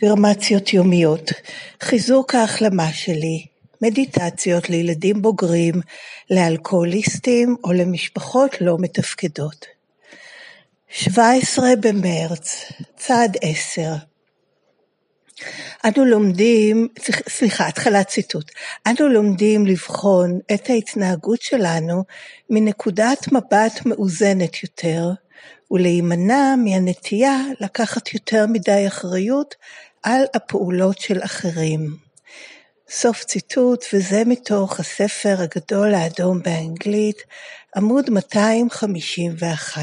אפירמציות יומיות, חיזוק ההחלמה שלי, מדיטציות לילדים בוגרים, לאלכוהוליסטים או למשפחות לא מתפקדות. 17 במרץ, צעד 10 אנו לומדים, סליחה, התחלת ציטוט, אנו לומדים לבחון את ההתנהגות שלנו מנקודת מבט מאוזנת יותר, ולהימנע מהנטייה לקחת יותר מדי אחריות על הפעולות של אחרים. סוף ציטוט, וזה מתוך הספר הגדול האדום באנגלית, עמוד 251.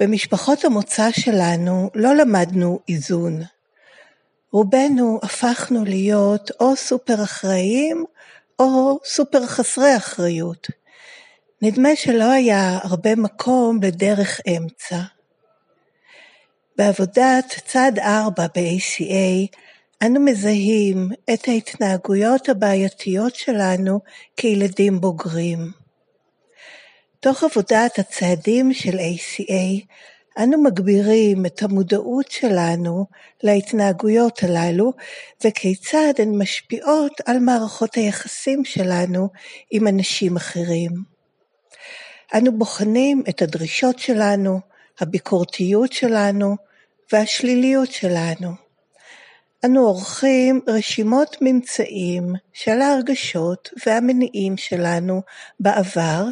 במשפחות המוצא שלנו לא למדנו איזון. רובנו הפכנו להיות או סופר אחראיים או סופר חסרי אחריות. נדמה שלא היה הרבה מקום לדרך אמצע. בעבודת צד 4 ב-ACA אנו מזהים את ההתנהגויות הבעייתיות שלנו כילדים בוגרים. תוך עבודת הצעדים של ACA, אנו מגבירים את המודעות שלנו להתנהגויות הללו וכיצד הן משפיעות על מערכות היחסים שלנו עם אנשים אחרים. אנו בוחנים את הדרישות שלנו, הביקורתיות שלנו והשליליות שלנו. אנו עורכים רשימות ממצאים של ההרגשות והמניעים שלנו בעבר,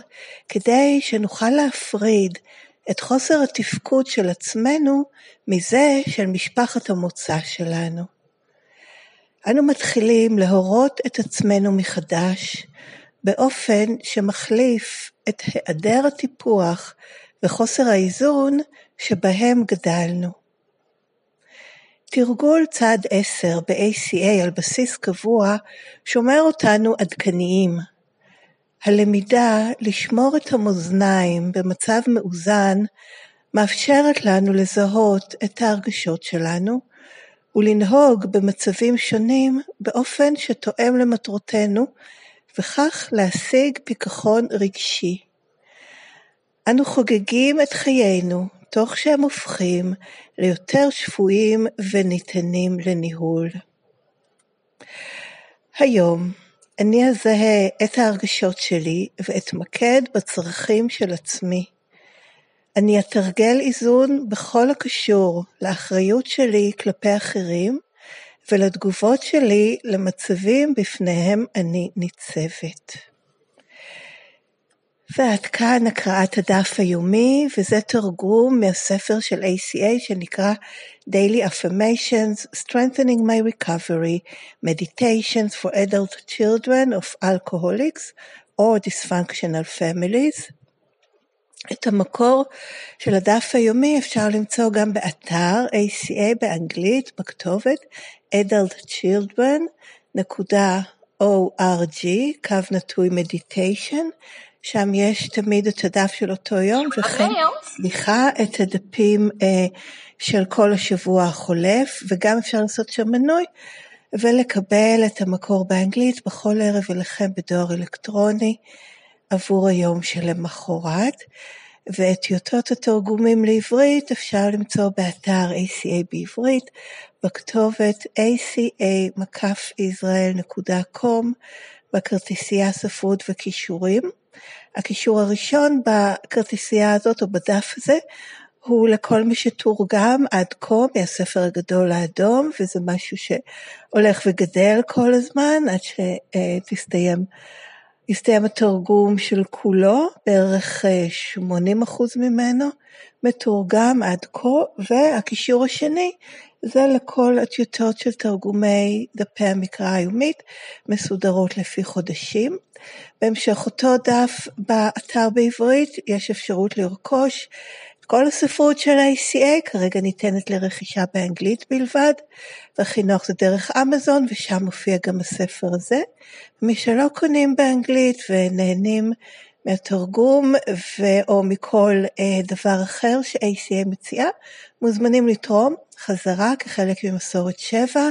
כדי שנוכל להפריד את חוסר התפקוד של עצמנו מזה של משפחת המוצא שלנו. אנו מתחילים להורות את עצמנו מחדש באופן שמחליף את היעדר הטיפוח וחוסר האיזון שבהם גדלנו. תרגול צעד 10 ב-ACA על בסיס קבוע שומר אותנו עדכניים. הלמידה לשמור את המאזניים במצב מאוזן מאפשרת לנו לזהות את ההרגשות שלנו ולנהוג במצבים שונים באופן שתואם למטרותינו וכך להשיג פיכחון רגשי. אנו חוגגים את חיינו תוך שהם הופכים ליותר שפויים וניתנים לניהול. היום אני אזהה את ההרגשות שלי ואתמקד בצרכים של עצמי. אני אתרגל איזון בכל הקשור לאחריות שלי כלפי אחרים ולתגובות שלי למצבים בפניהם אני ניצבת. ועד כאן הקראת הדף היומי, וזה תרגום מהספר של ACA שנקרא Daily Affirmations, Strengthening My Recovery, Meditations for Adult Children of Alcoholics or Dysfunctional Families. את המקור של הדף היומי אפשר למצוא גם באתר ACA באנגלית בכתובת adultchildren.org, קו נטוי מדיטיישן, שם יש תמיד את הדף של אותו יום, וכן, סליחה, את הדפים אה, של כל השבוע החולף, וגם אפשר לעשות שם מנוי, ולקבל את המקור באנגלית בכל ערב אליכם בדואר אלקטרוני עבור היום שלמחרת. ואת טיוטות התרגומים לעברית אפשר למצוא באתר ACA בעברית, בכתובת aca-israel.com, בכרטיסייה ספרות וכישורים. הקישור הראשון בכרטיסייה הזאת או בדף הזה הוא לכל מי שתורגם עד כה מהספר הגדול האדום, וזה משהו שהולך וגדל כל הזמן עד שתסתיים הסתיים התרגום של כולו, בערך 80% ממנו מתורגם עד כה, והקישור השני זה לכל הטיוטות של תרגומי דפי המקרא היומית, מסודרות לפי חודשים. בהמשך אותו דף באתר בעברית יש אפשרות לרכוש את כל הספרות של ה-ACA, כרגע ניתנת לרכישה באנגלית בלבד, והכי נוח זה דרך אמזון, ושם מופיע גם הספר הזה. מי שלא קונים באנגלית ונהנים מהתרגום ו- או מכל אה, דבר אחר ש-ACA מציעה, מוזמנים לתרום חזרה כחלק ממסורת שבע,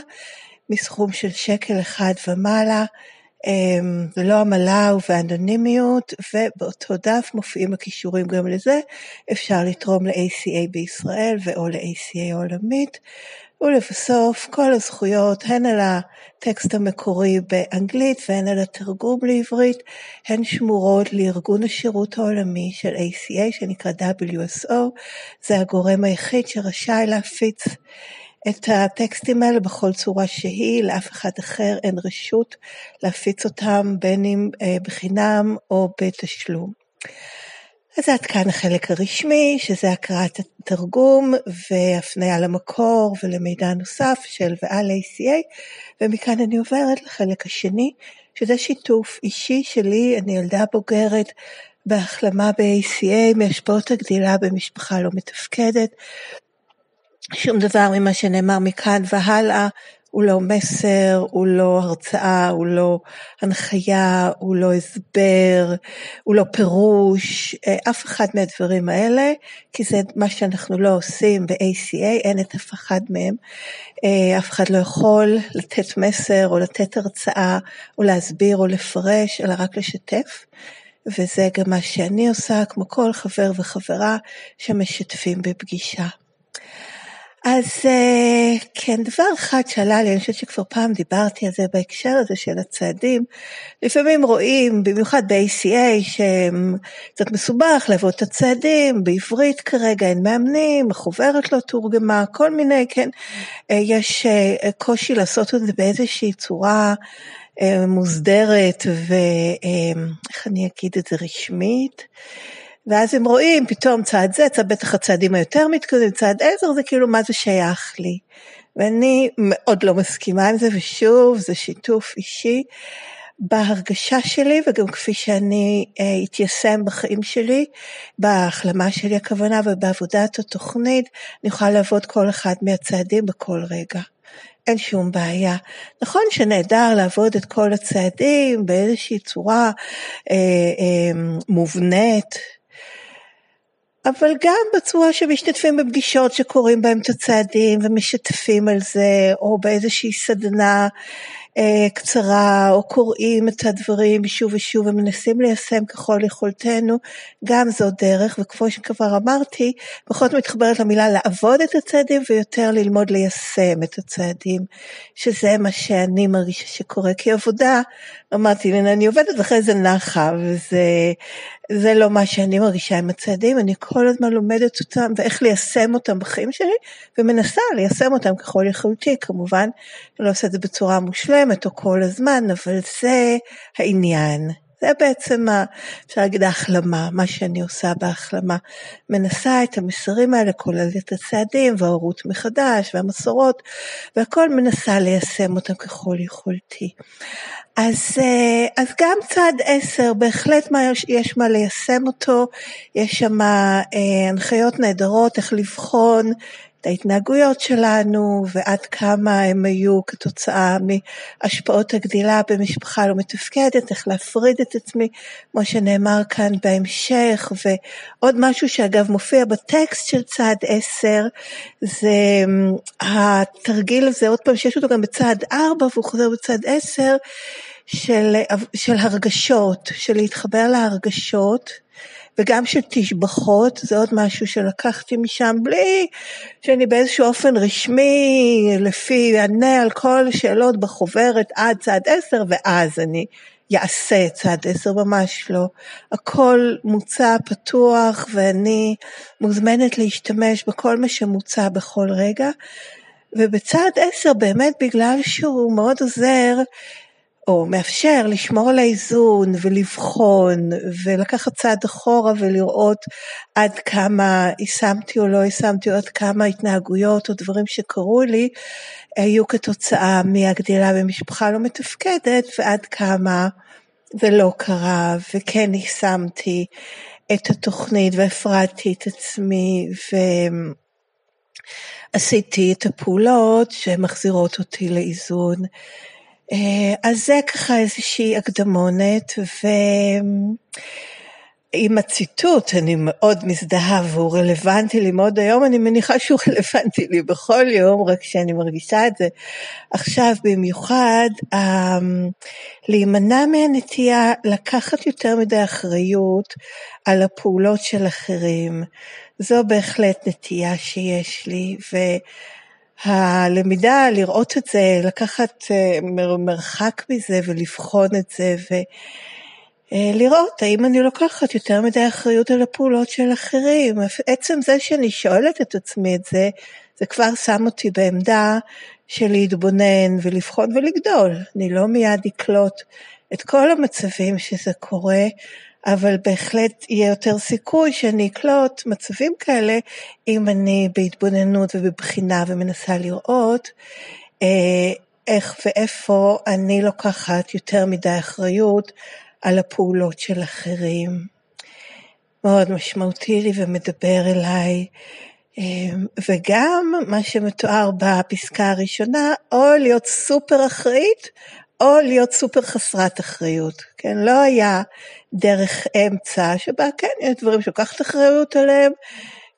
מסכום של שקל אחד ומעלה, ללא עמלה ובאנונימיות, ובאותו דף מופיעים הכישורים גם לזה. אפשר לתרום ל-ACA בישראל ו/או ל-ACA עולמית. ולבסוף, כל הזכויות, הן על הטקסט המקורי באנגלית והן על התרגום לעברית, הן שמורות לארגון השירות העולמי של ACA, שנקרא WSO, זה הגורם היחיד שרשאי להפיץ את הטקסטים האלה בכל צורה שהיא, לאף אחד אחר אין רשות להפיץ אותם בין אם אה, בחינם או בתשלום. אז עד כאן החלק הרשמי, שזה הקראת התרגום והפניה למקור ולמידע נוסף של ועל ACA, ומכאן אני עוברת לחלק השני, שזה שיתוף אישי שלי, אני ילדה בוגרת בהחלמה ב-ACA מהשפעות הגדילה במשפחה לא מתפקדת. שום דבר ממה שנאמר מכאן והלאה הוא לא מסר, הוא לא הרצאה, הוא לא הנחיה, הוא לא הסבר, הוא לא פירוש, אה, אף אחד מהדברים האלה, כי זה מה שאנחנו לא עושים ב-ACA, אין את אף אחד מהם. אה, אף אחד לא יכול לתת מסר או לתת הרצאה או להסביר או לפרש, אלא רק לשתף. וזה גם מה שאני עושה, כמו כל חבר וחברה שמשתפים בפגישה. אז אה, כן, דבר אחד שעלה לי, אני חושבת שכבר פעם דיברתי על זה בהקשר הזה של הצעדים, לפעמים רואים, במיוחד ב-ACA, שקצת מסובך לעבוד את הצעדים, בעברית כרגע אין מאמנים, החוברת לא תורגמה, כל מיני, כן, אה, יש אה, קושי לעשות את זה באיזושהי צורה מוסדרת ואיך אני אגיד את זה, רשמית. ואז הם רואים פתאום צעד זה, צעד בטח הצעדים היותר מתקדמים, צעד עזר זה כאילו מה זה שייך לי. ואני מאוד לא מסכימה עם זה, ושוב, זה שיתוף אישי. בהרגשה שלי וגם כפי שאני אה, אתיישם בחיים שלי, בהחלמה שלי הכוונה ובעבודת התוכנית, אני יכולה לעבוד כל אחד מהצעדים בכל רגע. אין שום בעיה. נכון שנהדר לעבוד את כל הצעדים באיזושהי צורה אה, אה, מובנית, אבל גם בצורה שמשתתפים בפגישות שקוראים בהם את הצעדים ומשתפים על זה, או באיזושהי סדנה אה, קצרה, או קוראים את הדברים שוב ושוב ומנסים ליישם ככל יכולתנו, גם זו דרך, וכמו שכבר אמרתי, פחות מתחברת למילה לעבוד את הצעדים ויותר ללמוד ליישם את הצעדים, שזה מה שאני מרגישה שקורה, כי אמרתי, אני עובדת ואחרי זה נחה, וזה זה לא מה שאני מרגישה עם הצעדים, אני כל הזמן לומדת אותם ואיך ליישם אותם בחיים שלי, ומנסה ליישם אותם ככל יכולתי, כמובן, אני לא עושה את זה בצורה מושלמת או כל הזמן, אבל זה העניין. זה בעצם, אפשר להגיד, ההחלמה, מה שאני עושה בהחלמה. מנסה את המסרים האלה, כולל את הצעדים וההורות מחדש והמסורות, והכל מנסה ליישם אותם ככל יכולתי. אז, אה, אז גם צעד עשר, בהחלט מה יש, יש מה ליישם אותו, יש שם אה, הנחיות נהדרות איך לבחון ההתנהגויות שלנו ועד כמה הם היו כתוצאה מהשפעות הגדילה במשפחה לא מתפקדת, איך להפריד את עצמי, כמו שנאמר כאן בהמשך, ועוד משהו שאגב מופיע בטקסט של צעד עשר, זה התרגיל הזה, עוד פעם שיש אותו גם בצעד ארבע והוא חוזר בצעד עשר, של, של הרגשות, של להתחבר להרגשות, וגם של תשבחות, זה עוד משהו שלקחתי משם בלי שאני באיזשהו אופן רשמי, לפי אענה על כל שאלות בחוברת עד צעד עשר, ואז אני יעשה צעד עשר, ממש לא. הכל מוצע פתוח ואני מוזמנת להשתמש בכל מה שמוצע בכל רגע. ובצעד עשר באמת בגלל שהוא מאוד עוזר או מאפשר לשמור על האיזון ולבחון ולקחת צעד אחורה ולראות עד כמה יישמתי או לא יישמתי, או עד כמה התנהגויות או דברים שקרו לי היו כתוצאה מהגדילה במשפחה לא מתפקדת ועד כמה זה לא קרה וכן יישמתי את התוכנית והפרדתי את עצמי ועשיתי את הפעולות שמחזירות אותי לאיזון. אה, אז זה ככה איזושהי הקדמונת, עם הציטוט אני מאוד מזדהה והוא רלוונטי לי מאוד היום, אני מניחה שהוא רלוונטי לי בכל יום, רק שאני מרגישה את זה עכשיו במיוחד, um, להימנע מהנטייה לקחת יותר מדי אחריות על הפעולות של אחרים. זו בהחלט נטייה שיש לי, והלמידה לראות את זה, לקחת אה, מרחק מזה ולבחון את זה, ו... אה, האם אני לוקחת יותר מדי אחריות על הפעולות של אחרים. עצם זה שאני שואלת את עצמי את זה, זה כבר שם אותי בעמדה של להתבונן ולבחון ולגדול. אני לא מיד אקלוט את כל המצבים שזה קורה, אבל בהחלט יהיה יותר סיכוי שאני אקלוט מצבים כאלה אם אני בהתבוננות ובבחינה ומנסה לראות אה, איך ואיפה אני לוקחת יותר מדי אחריות על הפעולות של אחרים. מאוד משמעותי לי ומדבר אליי. אמ, וגם מה שמתואר בפסקה הראשונה, או להיות סופר אחראית, או להיות סופר חסרת אחריות. כן, לא היה דרך אמצע שבה כן, יש דברים שלוקחת אחריות עליהם,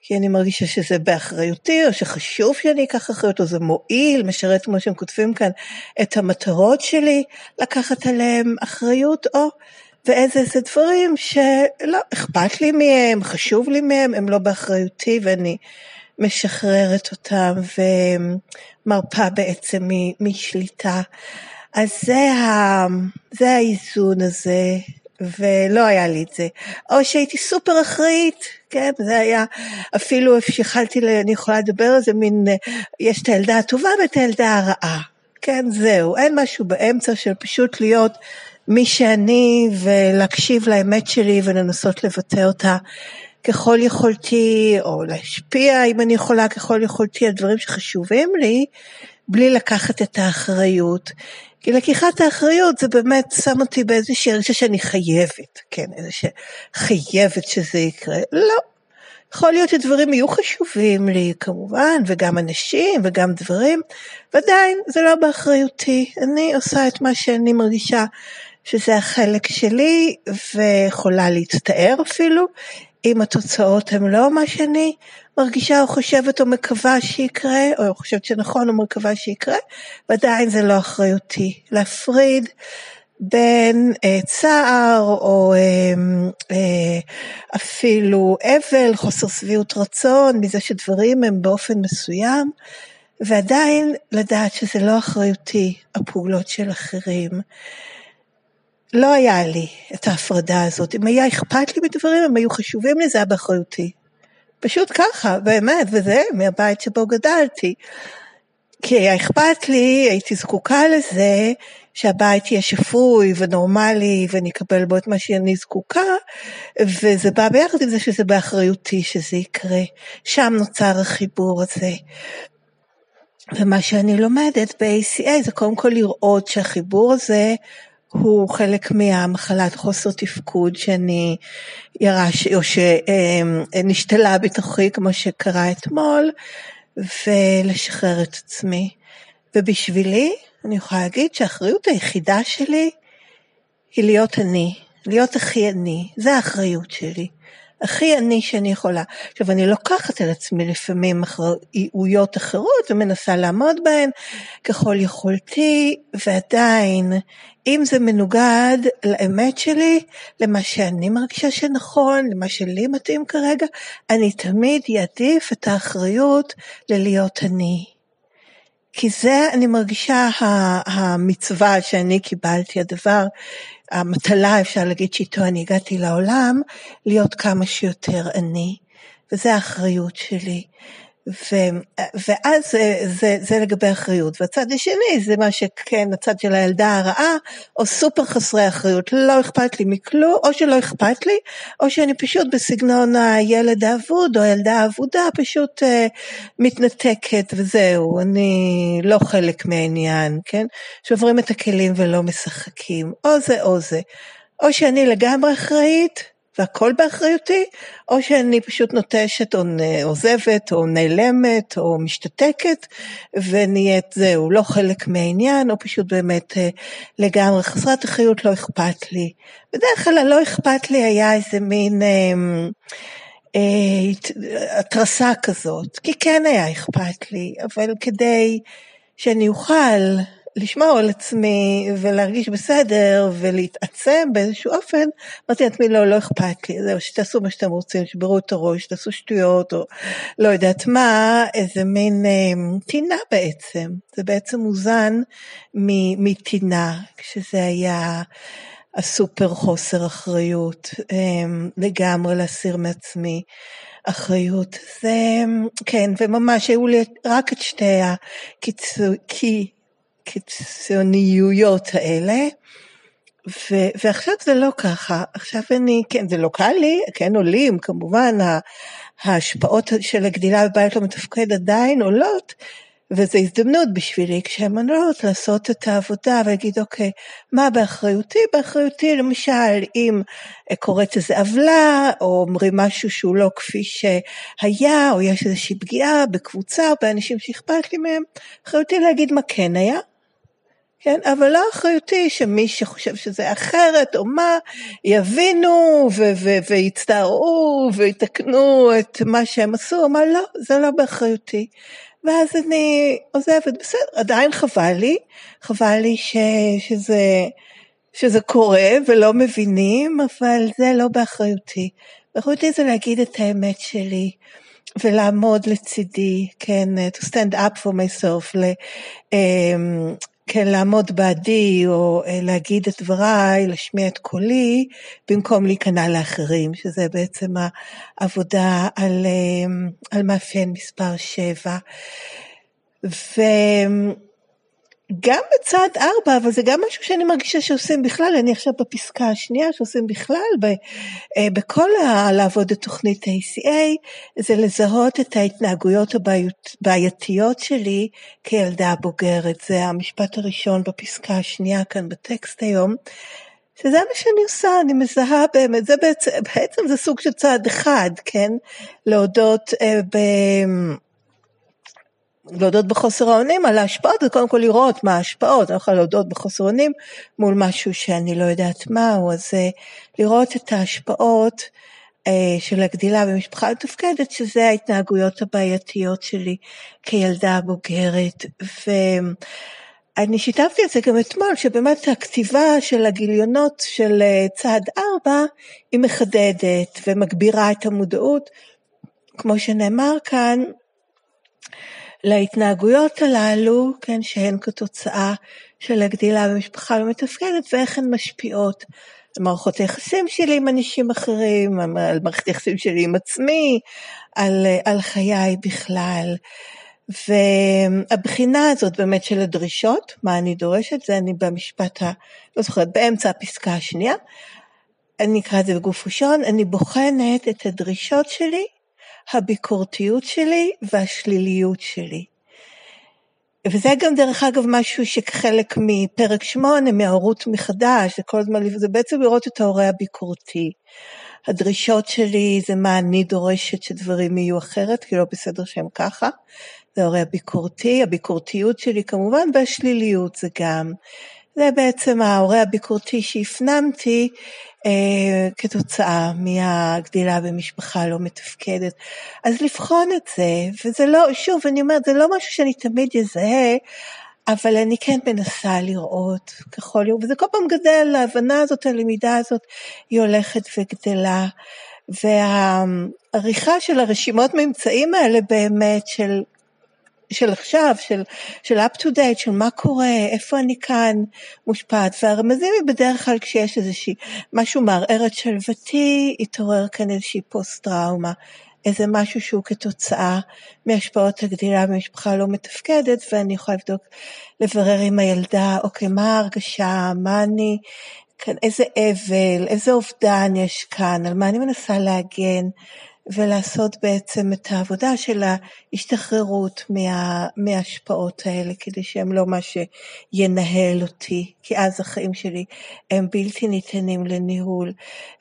כי אני מרגישה שזה באחריותי, או שחשוב שאני אקח אחריות, או זה מועיל, משרת, כמו שהם כותבים כאן, את המטרות שלי, לקחת עליהם אחריות, או ואיזה זה דברים שלא אכפת לי מהם, חשוב לי מהם, הם לא באחריותי ואני משחררת אותם ומרפה בעצם משליטה. אז זה, ה, זה האיזון הזה ולא היה לי את זה. או שהייתי סופר אחראית, כן, זה היה, אפילו שיכלתי, אני יכולה לדבר על זה, מין, יש את הילדה הטובה ואת הילדה הרעה. כן, זהו, אין משהו באמצע של פשוט להיות מי שאני ולהקשיב לאמת שלי ולנסות לבטא אותה ככל יכולתי, או להשפיע אם אני יכולה ככל יכולתי על דברים שחשובים לי, בלי לקחת את האחריות. כי לקיחת האחריות זה באמת שם אותי באיזושהי הרגשה שאני חייבת, כן, איזושהי חייבת שזה יקרה. לא. יכול להיות שדברים יהיו חשובים לי כמובן, וגם אנשים וגם דברים, ועדיין זה לא באחריותי. אני עושה את מה שאני מרגישה שזה החלק שלי, ויכולה להצטער אפילו, אם התוצאות הן לא מה שאני מרגישה או חושבת או מקווה שיקרה, או חושבת שנכון או מקווה שיקרה, ועדיין זה לא אחריותי. להפריד בין אה, צער או אה, אה, אפילו אבל, חוסר שביעות רצון מזה שדברים הם באופן מסוים, ועדיין לדעת שזה לא אחריותי, הפעולות של אחרים. לא היה לי את ההפרדה הזאת. אם היה אכפת לי מדברים, הם היו חשובים לי, זה היה באחריותי. פשוט ככה, באמת, וזה מהבית שבו גדלתי. כי היה אכפת לי, הייתי זקוקה לזה, שהבית יהיה שפוי ונורמלי ואני אקבל בו את מה שאני זקוקה, וזה בא ביחד עם זה שזה באחריותי שזה יקרה. שם נוצר החיבור הזה. ומה שאני לומדת ב-ACA זה קודם כל לראות שהחיבור הזה הוא חלק מהמחלת חוסר תפקוד שאני ירש, או שנשתלה בתוכי כמו שקרה אתמול, ולשחרר את עצמי. ובשבילי, אני יכולה להגיד שהאחריות היחידה שלי היא להיות אני, להיות הכי אני, זה האחריות שלי. הכי אני שאני יכולה. עכשיו, אני לוקחת על עצמי לפעמים אחריויות אחרות ומנסה לעמוד בהן ככל יכולתי, ועדיין, אם זה מנוגד לאמת שלי, למה שאני מרגישה שנכון, למה שלי מתאים כרגע, אני תמיד אעדיף את האחריות ללהיות אני. כי זה, אני מרגישה, המצווה שאני קיבלתי, הדבר המטלה, אפשר להגיד שאיתו אני הגעתי לעולם, להיות כמה שיותר אני, וזו האחריות שלי. ו, ואז זה, זה, זה לגבי אחריות. והצד השני זה מה שכן, הצד של הילדה הרעה, או סופר חסרי אחריות, לא אכפת לי מכלום, או שלא אכפת לי, או שאני פשוט בסגנון הילד האבוד או הילדה האבודה, פשוט uh, מתנתקת וזהו, אני לא חלק מהעניין, כן? שוברים את הכלים ולא משחקים, או זה או זה. או שאני לגמרי אחראית, והכל באחריותי, או שאני פשוט נוטשת או עוזבת או נעלמת או משתתקת ונהיית זהו, לא חלק מהעניין, או פשוט באמת אה, לגמרי חסרת אחריות, לא אכפת לי. בדרך כלל הלא אכפת לי היה איזה מין אה, אה, התרסה כזאת, כי כן היה אכפת לי, אבל כדי שאני אוכל לשמור על עצמי ולהרגיש בסדר ולהתעצם באיזשהו אופן, אמרתי לעצמי לא, לא אכפת לי, זהו, שתעשו מה שאתם רוצים, שברו את הראש, תעשו שטויות או לא יודעת מה, איזה מין אה, טינה בעצם, זה בעצם מוזן מטינה, כשזה היה הסופר חוסר אחריות, אה, לגמרי להסיר מעצמי. אחריות. זה, כן, וממש היו לי רק את שתי הקיצור, הקיצוניויות האלה. ו, ועכשיו זה לא ככה, עכשיו אני, כן, זה לא קל לי, כן עולים, כמובן ההשפעות של הגדילה בבית לא מתפקד עדיין עולות, וזו הזדמנות בשבילי כשהן עולות לעשות את העבודה ולהגיד אוקיי, מה באחריותי? באחריותי למשל אם קורית איזו עוולה או אומרים משהו שהוא לא כפי שהיה או יש איזושהי פגיעה בקבוצה או באנשים שאכפת לי מהם, אחריותי להגיד מה כן היה כן, אבל לא אחריותי שמי שחושב שזה אחרת או מה, יבינו ויצטערו ויתקנו את מה שהם עשו, או מה לא, זה לא באחריותי. ואז אני עוזבת, בסדר, עדיין חבל לי, חבל לי ש, שזה, שזה קורה ולא מבינים, אבל זה לא באחריותי. באחריותי זה להגיד את האמת שלי. ולעמוד לצידי, כן, to stand up for myself, אמ, כן, לעמוד בעדי או אה, להגיד את דבריי, להשמיע את קולי, במקום להיכנע לאחרים, שזה בעצם העבודה על, אה, על מאפיין מספר 7. ו... גם בצעד ארבע, אבל זה גם משהו שאני מרגישה שעושים בכלל, אני עכשיו בפסקה השנייה שעושים בכלל, ב, אה, בכל ה, לעבוד את תוכנית ה-ACA, זה לזהות את ההתנהגויות הבעייתיות שלי כילדה בוגרת. זה המשפט הראשון בפסקה השנייה כאן בטקסט היום. שזה מה שאני עושה, אני מזהה באמת, זה בעצם, בעצם זה סוג של צעד אחד, כן? להודות אה, ב... להודות בחוסר האונים על ההשפעות זה קודם כל לראות מה ההשפעות, אני לא יכולה להודות בחוסר אונים מול משהו שאני לא יודעת מהו, אז לראות את ההשפעות אה, של הגדילה במשפחה מתפקדת, שזה ההתנהגויות הבעייתיות שלי כילדה בוגרת. ואני שיתפתי את זה גם אתמול, שבאמת הכתיבה של הגיליונות של אה, צעד ארבע, היא מחדדת ומגבירה את המודעות. כמו שנאמר כאן, להתנהגויות הללו, כן, שהן כתוצאה של הגדילה במשפחה לא מתפקדת ואיך הן משפיעות על מערכות היחסים שלי עם אנשים אחרים, על מערכת היחסים שלי עם עצמי, על, על חיי בכלל. והבחינה הזאת באמת של הדרישות, מה אני דורשת, זה אני במשפט ה... לא זוכרת, באמצע הפסקה השנייה, אני אקרא את זה בגוף ראשון, אני בוחנת את הדרישות שלי הביקורתיות שלי והשליליות שלי. וזה גם דרך אגב משהו שחלק מפרק שמונה, מההורות מחדש, זה כל הזמן, זה בעצם לראות את ההורה הביקורתי. הדרישות שלי זה מה אני דורשת שדברים יהיו אחרת, כי לא בסדר שהם ככה. זה ההורה הביקורתי, הביקורתיות שלי כמובן, והשליליות זה גם. זה בעצם ההורה הביקורתי שהפנמתי אה, כתוצאה מהגדילה במשפחה לא מתפקדת. אז לבחון את זה, וזה לא, שוב, אני אומרת, זה לא משהו שאני תמיד אזהה, אבל אני כן מנסה לראות ככל יום, וזה כל פעם גדל, ההבנה הזאת, הלמידה הזאת, היא הולכת וגדלה. והעריכה של הרשימות ממצאים האלה באמת, של של עכשיו, של, של up to date, של מה קורה, איפה אני כאן מושפעת, והרמזים היא בדרך כלל כשיש איזושהי, משהו מערער את שלוותי, התעורר כאן איזושהי פוסט טראומה, איזה משהו שהוא כתוצאה מהשפעות הגדילה במשפחה לא מתפקדת, ואני יכולה לבדוק, לברר עם הילדה, אוקיי, מה ההרגשה, מה אני, כאן, איזה אבל, איזה אובדן יש כאן, על מה אני מנסה להגן, ולעשות בעצם את העבודה של ההשתחררות מה, מההשפעות האלה, כדי שהם לא מה שינהל אותי, כי אז החיים שלי הם בלתי ניתנים לניהול.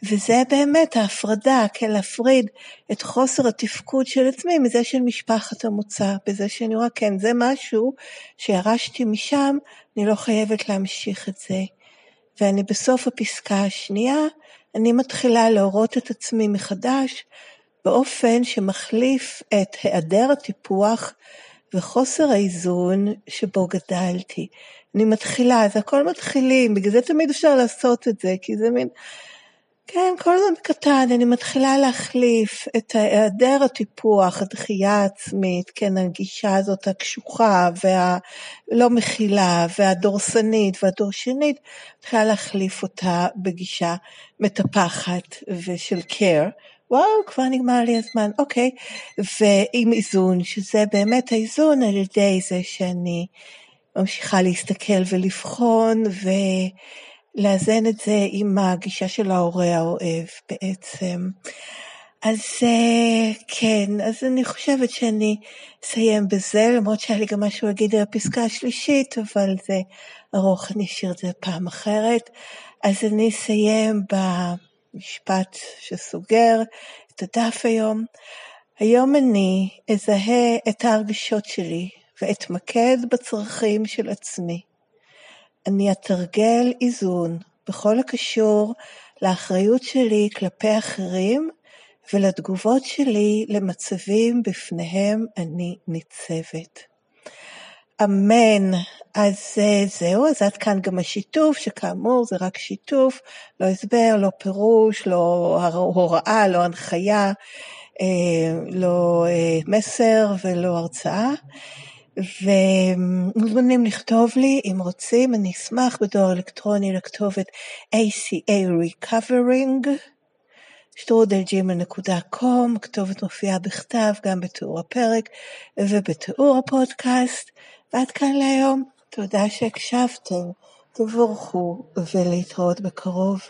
וזה באמת ההפרדה, כן, להפריד את חוסר התפקוד של עצמי מזה של משפחת המוצא, בזה שאני רואה, כן, זה משהו שירשתי משם, אני לא חייבת להמשיך את זה. ואני בסוף הפסקה השנייה, אני מתחילה להורות את עצמי מחדש באופן שמחליף את היעדר הטיפוח וחוסר האיזון שבו גדלתי. אני מתחילה, זה הכל מתחילים, בגלל זה תמיד אפשר לעשות את זה, כי זה מין, כן, כל הזמן קטן, אני מתחילה להחליף את היעדר הטיפוח, הדחייה העצמית, כן, הגישה הזאת הקשוחה והלא מכילה והדורסנית והדורשנית, מתחילה להחליף אותה בגישה מטפחת ושל care. וואו, כבר נגמר לי הזמן, אוקיי. ועם איזון, שזה באמת האיזון על ידי זה שאני ממשיכה להסתכל ולבחון ולאזן את זה עם הגישה של ההורה האוהב בעצם. אז אה, כן, אז אני חושבת שאני אסיים בזה, למרות שהיה לי גם משהו להגיד על הפסקה השלישית, אבל זה ארוך, אני אשאיר את זה פעם אחרת. אז אני אסיים ב... משפט שסוגר את הדף היום. היום אני אזהה את ההרגשות שלי ואתמקד בצרכים של עצמי. אני אתרגל איזון בכל הקשור לאחריות שלי כלפי אחרים ולתגובות שלי למצבים בפניהם אני ניצבת. אמן. אז אה, זהו, אז עד כאן גם השיתוף, שכאמור זה רק שיתוף, לא הסבר, לא פירוש, לא הוראה, לא הנחיה, אה, לא אה, מסר ולא הרצאה. ומוזמנים לכתוב לי, אם רוצים, אני אשמח בדואר אלקטרוני לכתובת ACA Recovering, שטרודלג'ימל.קום, הכתובת מופיעה בכתב גם בתיאור הפרק ובתיאור הפודקאסט. ועד כאן להיום. תודה שהקשבתם, תבורכו ולהתראות בקרוב.